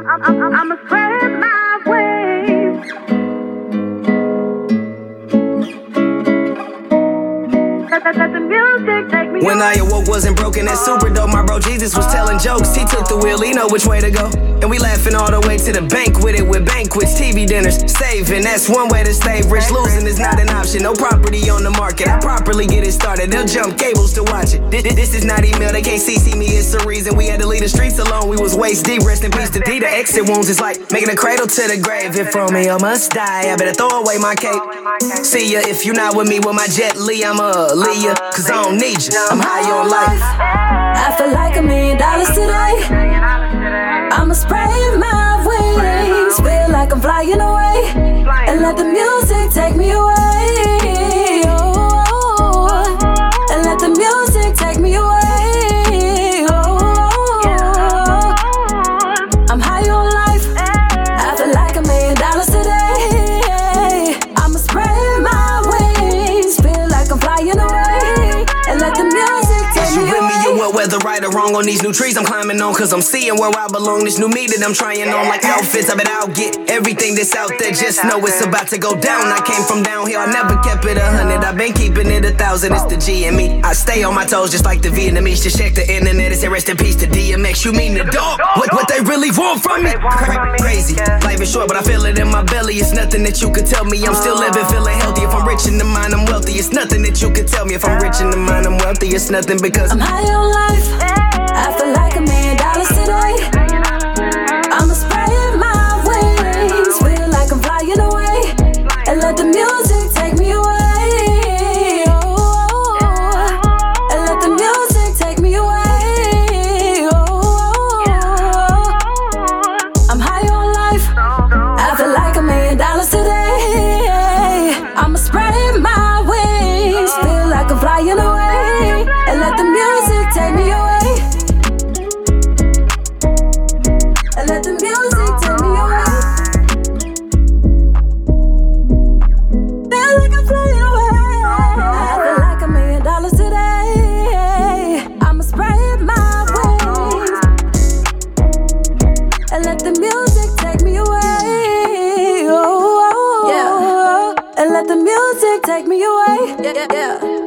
Spread my When I awoke, wasn't broken, that super dope. My bro Jesus was telling jokes. He took the wheel, he know which way to go. And we laughing all the way to the bank with it, with banquets, TV dinners, saving. That's one way to stay rich. Losing is not an option. No property on the market. I properly get it started. They'll jump cables to watch it. This, this is not email, they can't CC me. It's the reason we had to leave the streets alone. We was waist deep. Rest in peace to D. The exit wounds is like making a cradle to the grave. If Romeo must die, I better throw away my cape. See ya if you're not with me with my Jet Li, I'ma leave ya. Cause I don't need you. I'm high on life. I feel like a million dollars today. I'ma spread my wings. Feel like I'm flying away. And let the music take me away. Whether right or wrong on these new trees I'm climbing on Cause I'm seeing where I belong. This new me that I'm trying on like outfits I bet I'll get everything that's out there. Just know it's about to go down. I came from down here, I never kept it a hundred. I've been keeping it a thousand, it's the G in me. I stay on my toes just like the Vietnamese. Just check the internet and say rest in peace to DMX You mean the dog, what, what they really want from me? Crazy, life is short but I feel it in my belly. It's nothing that you could tell me. I'm still living, feeling healthy. If I'm rich in the mind, I'm It's nothing that you could tell me. If I'm rich in the mind, I'm wealthy. It's nothing because I'm high on life. The music take me away. Yeah, yeah, yeah.